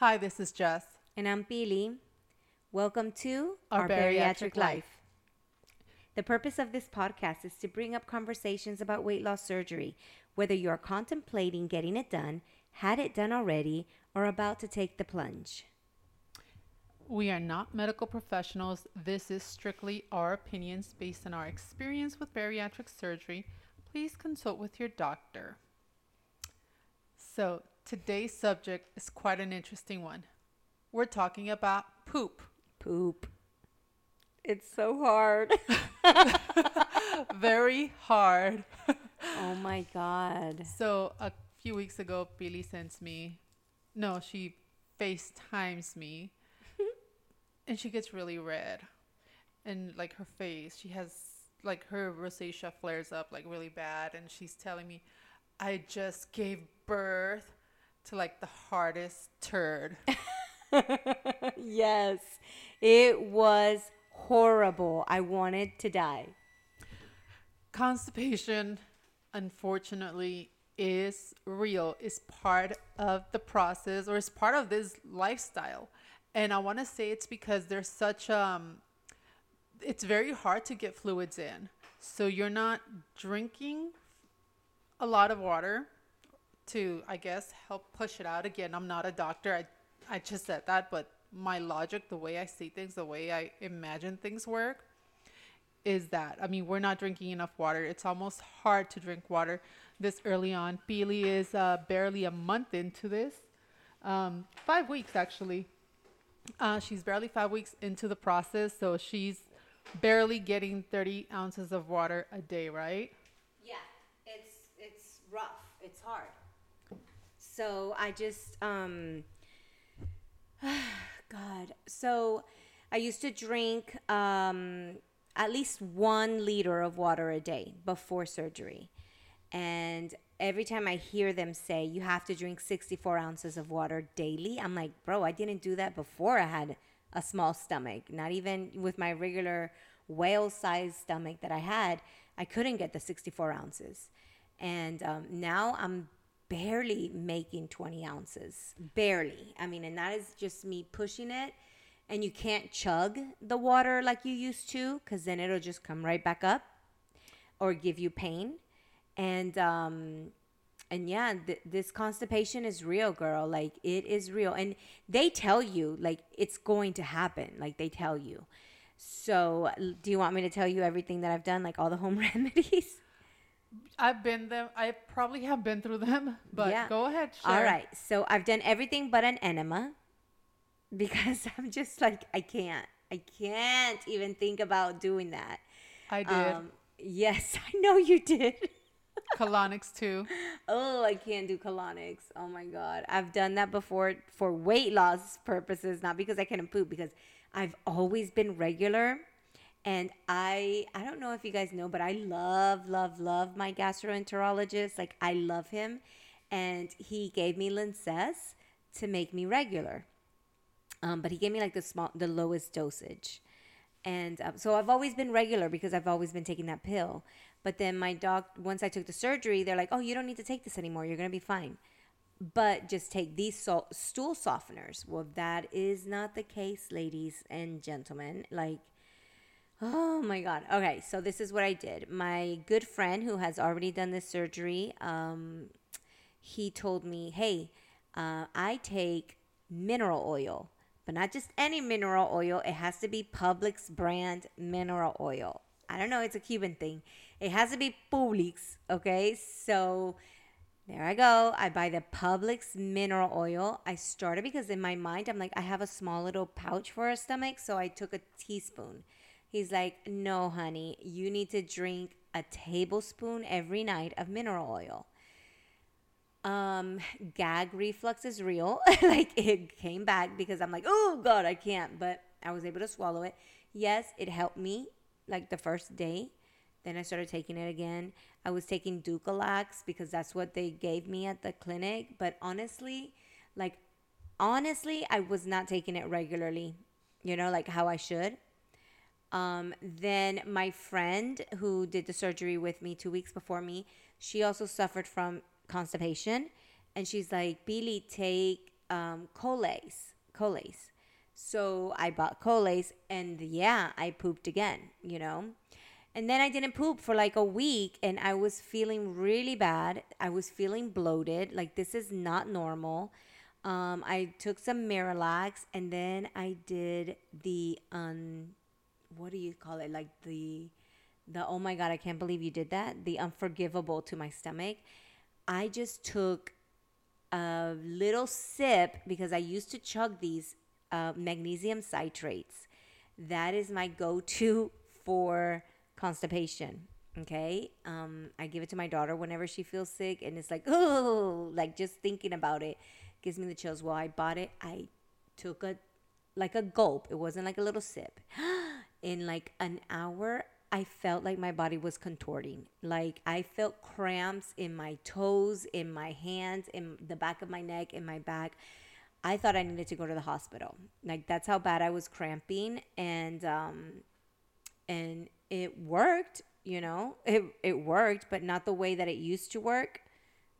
Hi, this is Jess. And I'm Pili. Welcome to Our Bariatric Life. The purpose of this podcast is to bring up conversations about weight loss surgery, whether you are contemplating getting it done, had it done already, or about to take the plunge. We are not medical professionals. This is strictly our opinions based on our experience with bariatric surgery. Please consult with your doctor. So, today's subject is quite an interesting one. We're talking about poop. Poop. It's so hard. Very hard. oh my God. So, a few weeks ago, Pili sends me, no, she FaceTimes me, and she gets really red. And like her face, she has like her rosacea flares up like really bad. And she's telling me, I just gave birth to like the hardest turd. yes, it was horrible. I wanted to die. Constipation, unfortunately, is real, is part of the process or is part of this lifestyle. And I want to say it's because there's such um it's very hard to get fluids in. So you're not drinking a lot of water to I guess help push it out again. I'm not a doctor. I I just said that, but my logic, the way I see things, the way I imagine things work is that I mean, we're not drinking enough water. It's almost hard to drink water this early on. Pili is uh, barely a month into this, um, five weeks actually. Uh, she's barely five weeks into the process, so she's barely getting 30 ounces of water a day, right? Yeah, it's it's rough. It's hard. So I just um God. So I used to drink um at least 1 liter of water a day before surgery. And every time I hear them say you have to drink 64 ounces of water daily, I'm like, bro, I didn't do that before I had a small stomach. Not even with my regular whale sized stomach that I had, I couldn't get the 64 ounces. And um, now I'm barely making 20 ounces. Barely. I mean, and that is just me pushing it. And you can't chug the water like you used to because then it'll just come right back up or give you pain. And um and yeah th- this constipation is real girl. Like it is real. And they tell you like it's going to happen. Like they tell you. So do you want me to tell you everything that i've done? Like all the home remedies I've been them. I probably have been through them, but Yeah. go ahead. Share. all right so i've done everything but an enema because i'm just like i can't i can't even think about doing that I did um yes i know you did colonics too. Oh, I can't do colonics. Oh my god. I've done that before for weight loss purposes, not because I couldn't poop because I've always been regular and I I don't know if you guys know, but I love love love my gastroenterologist. Like I love him and he gave me Linzess to make me regular. Um, but he gave me like the small the lowest dosage. And um, so I've always been regular because I've always been taking that pill. But then my doc, once I took the surgery, they're like, oh, you don't need to take this anymore. You're going to be fine. But just take these stool softeners. Well, that is not the case, ladies and gentlemen. Like, oh my God. Okay, so this is what I did. My good friend who has already done this surgery, um, he told me, hey, uh, I take mineral oil, but not just any mineral oil. It has to be Publix brand mineral oil. I don't know, it's a Cuban thing. It has to be Publix, okay? So there I go. I buy the Publix mineral oil. I started because in my mind, I'm like, I have a small little pouch for a stomach. So I took a teaspoon. He's like, no, honey, you need to drink a tablespoon every night of mineral oil. Um gag reflux is real. Like it came back because i'm like oh god i can't but i was able to swallow it. Yes it helped me like the first day. Then i started taking it again. I was taking Dulcolax because that's what they gave me at the clinic but honestly like honestly i was not taking it regularly you know like how i should um, then my friend who did the surgery with me two weeks before me, she also suffered from constipation, and she's like, "Pili, take um, Colace. Colace. So I bought Colace, and yeah, I pooped again. You know. And then I didn't poop for like a week and I was feeling really bad. I was feeling bloated. Like, this is not normal. Um, I took some Miralax and then I did the, um, what do you call it? Like the, the, oh my God, I can't believe you did that. The unforgivable to my stomach. I just took a little sip because I used to chug these uh, magnesium citrates. That is my go to for constipation. Okay. Um, I give it to my daughter whenever she feels sick, and it's like, oh, like just thinking about it gives me the chills. Well, I bought it. I took a like a gulp. It wasn't like a little sip. In like an hour, I felt like my body was contorting. Like I felt cramps in my toes, in my hands, in the back of my neck, in my back. I thought I needed to go to the hospital. Like that's how bad I was cramping, and um, and it worked you know it, it worked but not the way that it used to work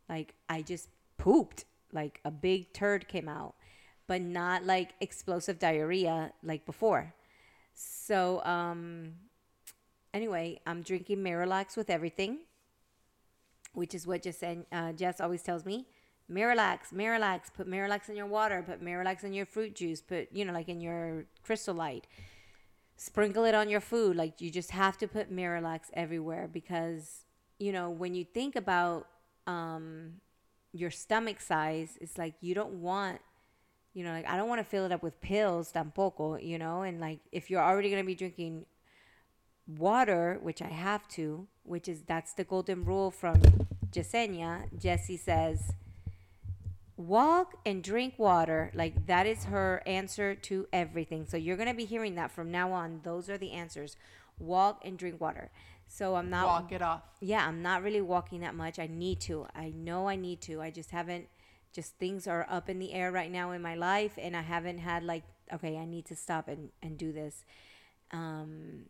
like i just pooped like a big turd came out but not like explosive diarrhea like before so um anyway i'm drinking miralax with everything which is what Jess, uh, Jess always tells me Miralax, Miralax, put Miralax in your water, put Miralax in your fruit juice, put, you know, like in your crystal light sprinkle it on your food. Like you just have to put Miralax everywhere because you know when you think about um, your stomach size, it's like you don't want. You know, like I don't want to fill it up with pills tampoco, you know, and like if you're already going to be drinking water, which I have to, which is that's the golden rule from Jasenia. jesse says, walk and drink water. Like that is her answer to everything. So you're going to be hearing that from now on. Those are the answers. Walk and drink water. So I'm not walk it off. Yeah, I'm not really walking that much. I need to. I know I need to. I just haven't just things are up in the air right now in my life and I haven't had like okay, I need to stop and and do this. Um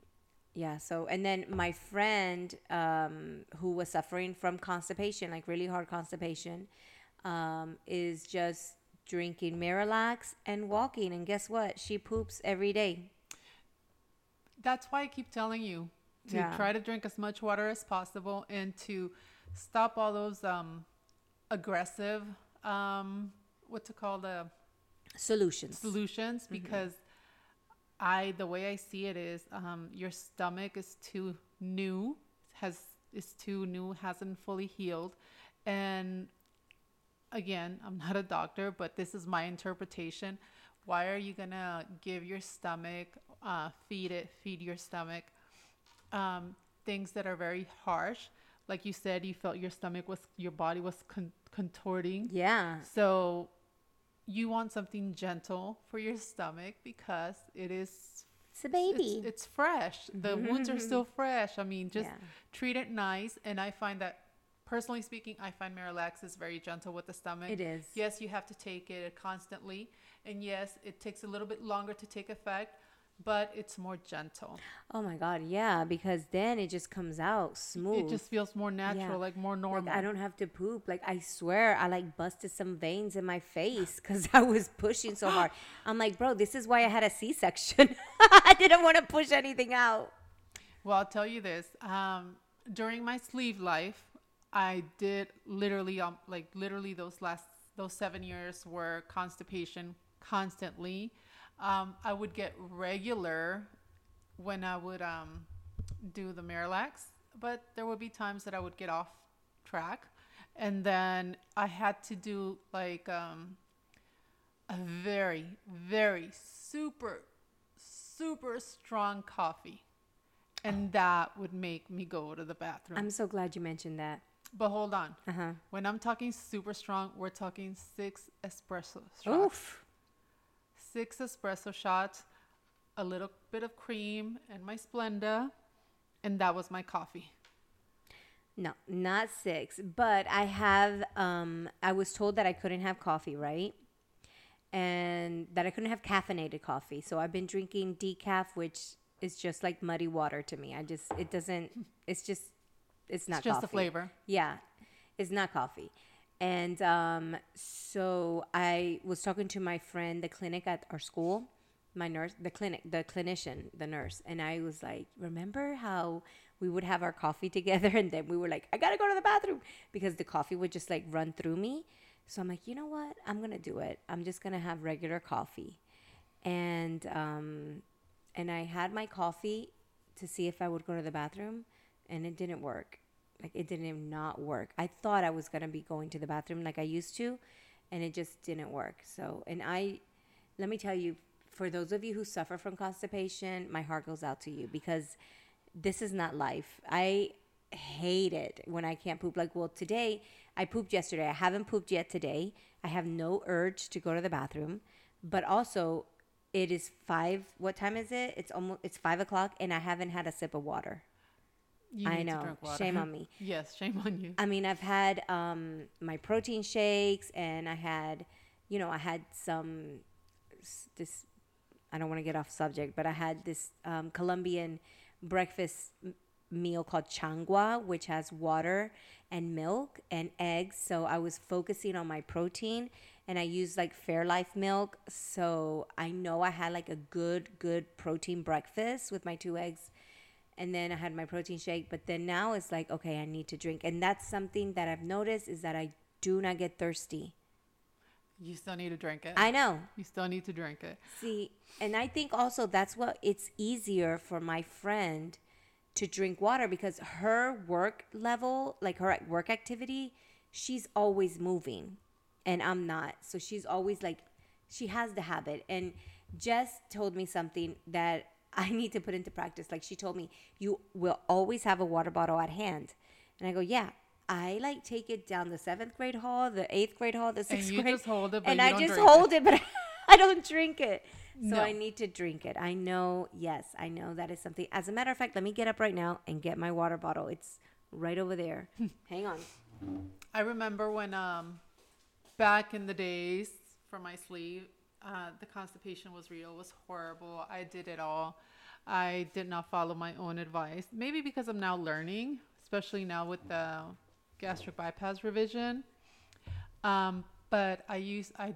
yeah, so and then my friend um who was suffering from constipation, like really hard constipation, um, is just drinking Miralax and walking. And guess what? She poops every day. That's why I keep telling you to yeah. try to drink as much water as possible and to stop all those um, aggressive, um, what to call the solutions. Solutions, mm-hmm. because I the way I see it is um, your stomach is too new, has is too new, hasn't fully healed, and again, I'm not a doctor, but this is my interpretation. Why are you gonna give your stomach, uh, feed it, feed your stomach um, things that are very harsh? Like you said, you felt your stomach was, your body was con- contorting. Yeah. So you want something gentle for your stomach because it is it's a baby. It's, it's fresh. The mm-hmm. wounds are still fresh. I mean, just yeah. treat it nice. And I find that personally speaking, I find Miralax is very gentle with the stomach. It is. Yes, you have to take it constantly. And yes, it takes a little bit longer to take effect, but it's more gentle. Oh my God. Yeah. Because then it just comes out smooth. It just feels more natural, yeah. like more normal. Like I don't have to poop. Like I swear I like busted some veins in my face because I was pushing so hard. I'm like, bro, this is why I had a C section. I didn't want to push anything out. Well, I'll tell you this. Um, during my sleeve life, I did literally um like literally those last those seven years were constipation constantly. Um, I would get regular when I would um, do the Miralax, but there would be times that I would get off track, and then I had to do like um, a very very super super strong coffee, and that would make me go to the bathroom. I'm so glad you mentioned that. But hold on. Uh-huh. When I'm talking super strong, we're talking six espresso shots. Oof. Six espresso shots, a little bit of cream, and my Splenda, and that was my coffee. No, not six. But I have. Um, I was told that I couldn't have coffee, right? And that I couldn't have caffeinated coffee. So I've been drinking decaf, which is just like muddy water to me. I just it doesn't. It's just it's not it's just coffee. the flavor. Yeah, it's not coffee. And um, so I was talking to my friend, the clinic at our school, my nurse, the clinic, the clinician, the nurse, and I was like, remember how we would have our coffee together, and then we were like, I gotta go to the bathroom because the coffee would just like run through me. So I'm like, you know what? I'm gonna do it. I'm just gonna have regular coffee, and um, and I had my coffee to see if I would go to the bathroom, and it didn't work. Like it didn't not work. I thought I was gonna be going to the bathroom like I used to, and it just didn't work. So, and I, let me tell you, for those of you who suffer from constipation, my heart goes out to you because this is not life. I hate it when I can't poop. Like, well, today I pooped yesterday. I haven't pooped yet today. I have no urge to go to the bathroom, but also it is five. What time is it? It's almost it's five o'clock, and I haven't had a sip of water. You I know. Shame on me. yes, shame on you. I mean, I've had um, my protein shakes, and I had, you know, I had some this. I don't want to get off subject, but I had this um, Colombian breakfast m- meal called changua, which has water and milk and eggs. So I was focusing on my protein, and I used like Fairlife milk. So I know I had like a good, good protein breakfast with my two eggs and then I had my protein shake. But then now it's like, okay, I need to drink, and that's something that I've noticed is that I do not get thirsty. You still need to drink it. I know. you still need to drink it. See, and I think also that's what it's easier for my friend to drink water because her work level, like her work activity, she's always moving and I'm not. So she's always like, she has the habit. And Jess told me something that I need to put into practice. Like she told me, you will always have a water bottle at hand. And I go, yeah. I like take it down the seventh grade hall, the eighth grade hall, the sixth you grade, just hold it, and I just hold it, but I don't drink it. So No. I need to drink it. I know, yes, I know that is something. As a matter of fact, let me get up right now and get my water bottle. It's right over there. Hang on. I remember when um back in the days for my sleeve, uh, the constipation was real. Was horrible. I did it all. I did not follow my own advice. Maybe because I'm now learning, especially now with the gastric bypass revision. Um, but I used I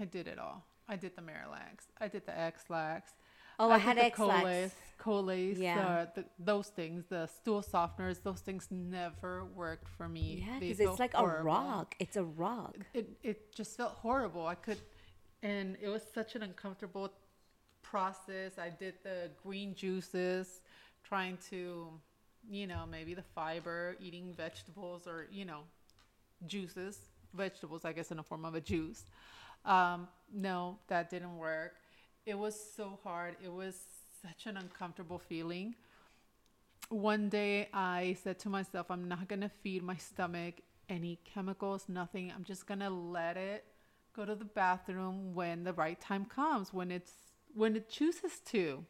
I did it all. I did the Miralax. I did the Ex-Lax. Oh, I did had the Ex-Lax. Colace, Yeah. uh, the, those things, the stool softeners, those things never worked for me. Yeah, because it's like horrible a rock. It's a rock. it it just felt horrible. I could, and it was such an uncomfortable process. I did the green juices, trying to, you know, maybe the fiber, eating vegetables or you know, juices, vegetables, I guess, in the form of a juice. Um, no, that didn't work. It was so hard. It was such an uncomfortable feeling one day I said to myself, I'm not going to feed my stomach any chemicals, nothing. I'm just going to let it go to the bathroom when the right time comes, when it's when it chooses to.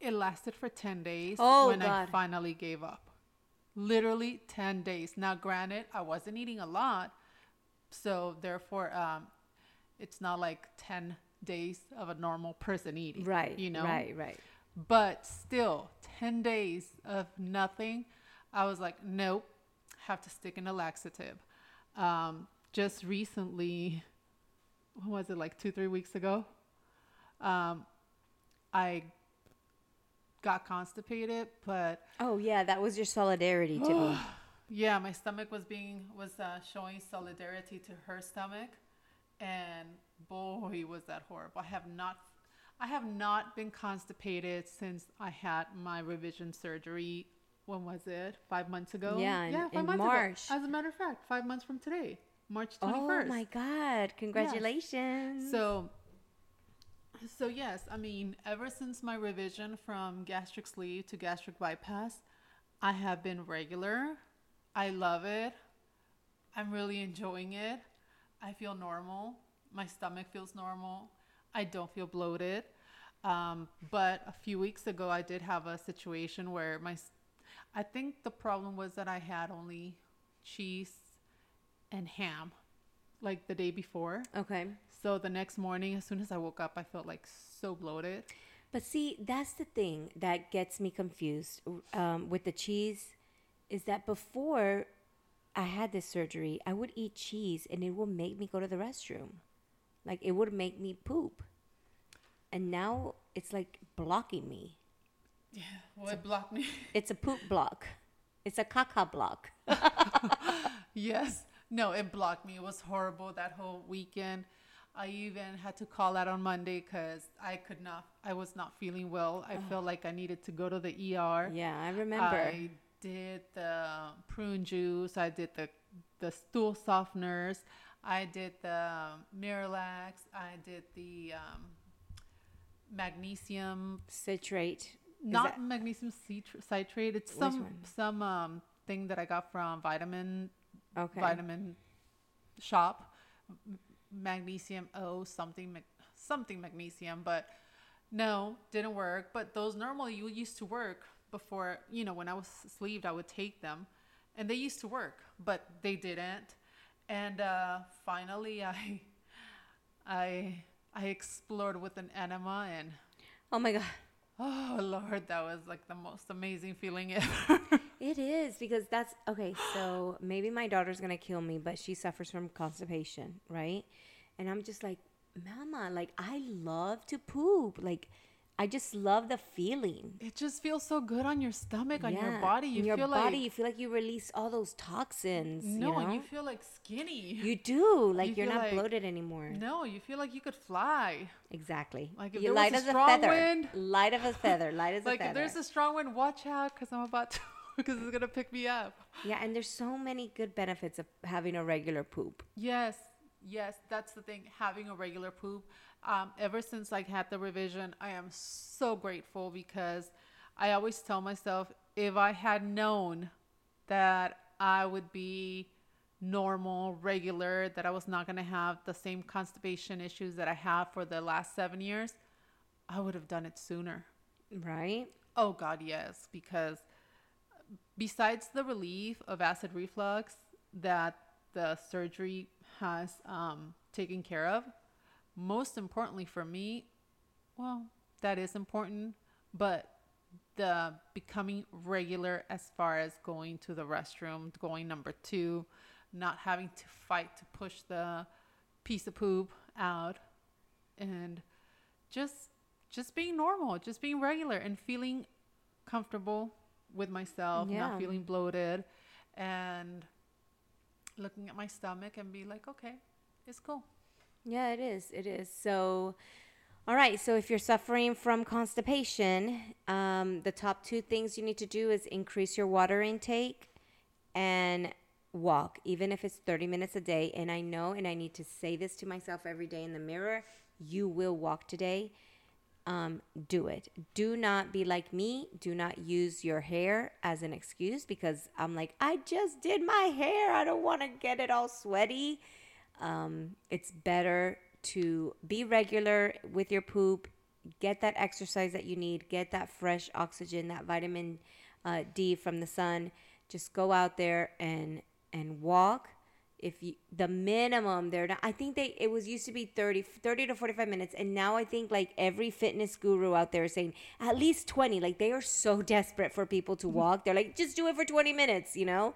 It lasted for 10 days Oh, when I finally gave up. Literally 10 days. Now granted, I wasn't eating a lot, so therefore um it's not like 10 days of a normal person eating, Right. You know, Right. Right. but still, 10 days of nothing, I was like, nope, have to stick in a laxative. Um, just recently, what was it, like two, three weeks ago? Um, I got constipated, but Oh yeah, that was your solidarity to me. yeah, my stomach was being, was uh, showing solidarity to her stomach. And boy, was that horrible. I have not I have not been constipated since I had my revision surgery. When was it? Five months ago. Yeah, in- five in months March. Ago. As a matter of fact, five months from today, March twenty first. Oh my God! Congratulations. So, so yes, I mean, ever since my revision from gastric sleeve to gastric bypass, I have been regular. I love it. I'm really enjoying it. I feel normal. My stomach feels normal. I don't feel bloated. Um, but a few weeks ago, I did have a situation where my, I think the problem was that I had only cheese and ham, like the day before. okay. So the next morning, as soon as I woke up, I felt like so bloated. But see, that's the thing that gets me confused um, with the cheese is that before I had this surgery, I would eat cheese and it would make me go to the restroom. Like it would make me poop. And now it's like blocking me. Yeah. Well, it blocked me. It's a poop block. It's a caca block. yes. No, it blocked me. It was horrible that whole weekend. I even had to call out on Monday because I could not, I was not feeling well. I felt like I needed to go to the ER. Yeah, I remember. I did the prune juice. I did the the stool softeners. I did the Miralax. I did the um, magnesium, Citrate. Not that- magnesium citrate. It's Which some one? some um, thing that I got from vitamin okay. vitamin shop. Magnesium O something something magnesium, but no, didn't work. But those normally you used to work before. You know, when I was sleeved, I would take them, and they used to work, but they didn't. And uh, finally, I I I explored with an enema, and Oh my god. Oh Lord, that was like the most amazing feeling ever. It is because that's okay. So maybe my daughter's gonna kill me, but she suffers from constipation, right? And I'm just like, Mama, like I love to poop. Like I just love the feeling. it just feels so good on your stomach, on your body. You your feel body, like you feel like you release all those toxins. No, you, know? you feel like skinny. You do. Like You are not like- bloated anymore. no, you feel like you could fly. Exactly. Like if you light a as a strong feather. wind- Light of a feather. Light as Like a if feather. there's a strong wind, watch out because I'm about to, because it's gonna pick me up. yeah, and there's so many good benefits of having a regular poop. Yes, yes, that's the thing. Having a regular poop. Um, ever since I had the revision, I am so grateful because I always tell myself if I had known that I would be normal, regular, that I was not going to have the same constipation issues that I have for the last seven years, I would have done it sooner. Right? Oh, God, yes. Because besides the relief of acid reflux that the surgery has um, taken care of, most importantly for me, well, that is important, but the becoming regular as far as going to the restroom, going number two, not having to fight to push the piece of poop out, and just just being normal, just being regular, and feeling comfortable with myself, Yeah. not feeling bloated, and looking at my stomach and be like, okay, it's cool. Yeah, it is. It is. So, all right. So, if you're suffering from constipation, um, the top two things you need to do is increase your water intake and walk, even if it's 30 minutes a day. And I know, and I need to say this to myself every day in the mirror you will walk today. Um, do it. Do not be like me. Do not use your hair as an excuse because I'm like, I just did my hair. I don't want to get it all sweaty um, it's better to be regular with your poop get that exercise that you need get that fresh oxygen that vitamin uh, d from the sun. Just go out there and and walk. If you the minimum there i think they it was used to be 30 30 to 45 minutes and now i think like every fitness guru out there is saying at least 20 like they are so desperate for people to walk. They're like just do it for 20 minutes you know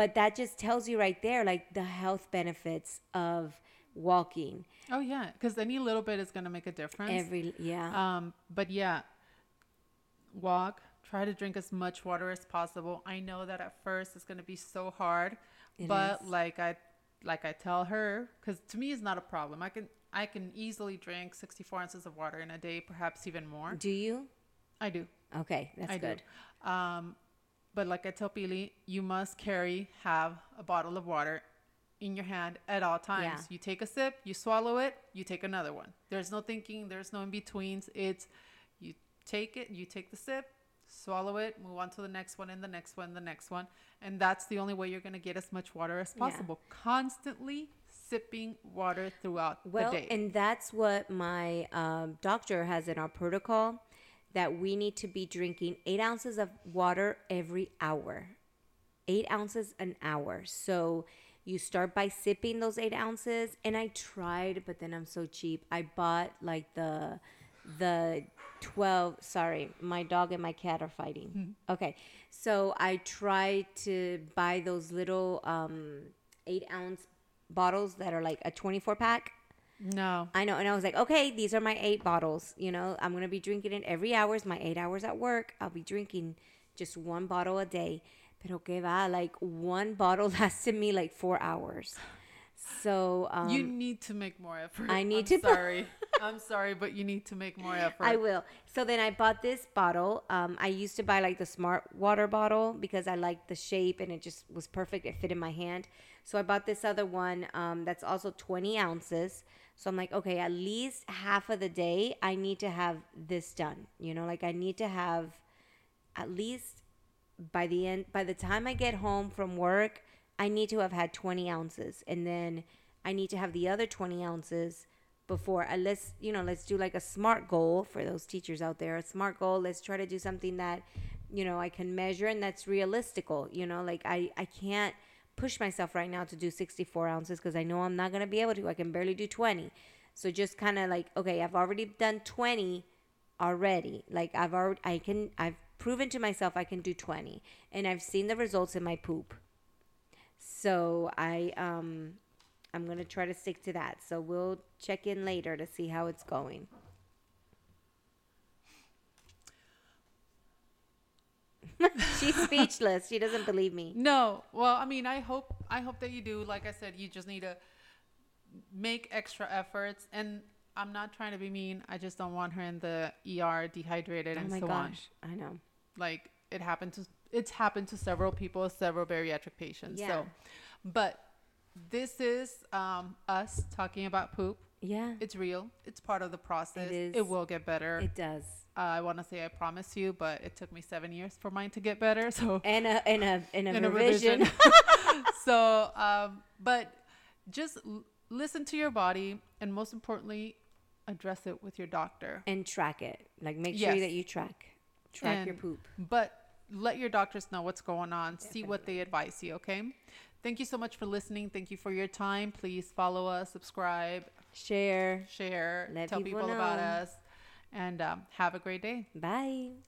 but that just tells you right there like the health benefits of walking Oh yeah, because any little bit is gonna make a difference. every yeah Um, but yeah, walk. Try to drink as much water as possible. I know that at first it's gonna be so hard, It but is. like I, like I tell her, because to me it's not a problem. I can I can easily drink 64 ounces of water in a day, perhaps even more. do you I do. okay that's I good do. Um, but like I tell Pili, you must carry have a bottle of water in your hand at all times. Yeah. You take a sip, you swallow it, you take another one. There's no thinking, there's no in betweens. It's you take it, you take the sip, swallow it, move on to the next one and the next one, the next one. And that's the only way you're going to get as much water as Yeah. possible. Constantly sipping water throughout well the day. Well, and that's what my um, doctor has in our protocol that we need to be drinking eight ounces of water every hour. Eight ounces an hour. So you start by sipping those eight ounces and i tried but then i'm so cheap. I bought like the the 12 sorry my dog and my cat are fighting. Okay so i try to buy those little um eight ounce bottles that are like a 24 pack No. I know. And I was like, okay, these are my eight bottles. You know, I'm going to be drinking it every hour. hours. My eight hours at work, I'll be drinking just one bottle a day. Pero que va, like one bottle lasted me like four hours. So, um, you need to make more effort. I need I'm to- Sorry, I'm sorry, but you need to make more effort. I will. So then I bought this bottle. Um, I used to buy like the smart water bottle because I liked the shape and it just was perfect. It fit in my hand. So I bought this other one um, that's also 20 ounces. So I'm like, okay, at least half of the day I need to have this done. You know, like I need to have at least by the end, by the time I get home from work, I need to have had 20 ounces. And then I need to have the other 20 ounces before uh, let's you know let's do like a smart goal for those teachers out there a smart goal let's try to do something that you know i can measure and that's realistical you know like i i can't push myself right now to do 64 ounces because i know i'm not going to be able to i can barely do 20 so just kind of like okay i've already done 20 already like i've already i can i've proven to myself i can do 20 and i've seen the results in my poop so i um i'm gonna try to stick to that so we'll check in later to see how it's going she's speechless she doesn't believe me No. Well, I mean, I hope I hope that you do. Like I said, you just need to make extra efforts. And I'm not trying to be mean. I just don't want her in the ER dehydrated oh and my so on. gosh i know Like it happened to it's happened to several people, several bariatric patients. Yeah. So, but this is um, us talking about poop. yeah It's real. It's part of the process. is. It will get better. it does uh, I want to say I promise you, but it took me seven years for mine to get better. So and a and a and a, in a revision, revision. so, um, but just l- listen to your body, and most importantly, address it with your doctor. and track it like make sure Yes. that you track track your poop But let your doctors know what's going on. See what they advise you. Okay. Thank you so much for listening. Thank you for your time. Please follow us, subscribe, share share, Let tell people people about us, and um, have a great day. bye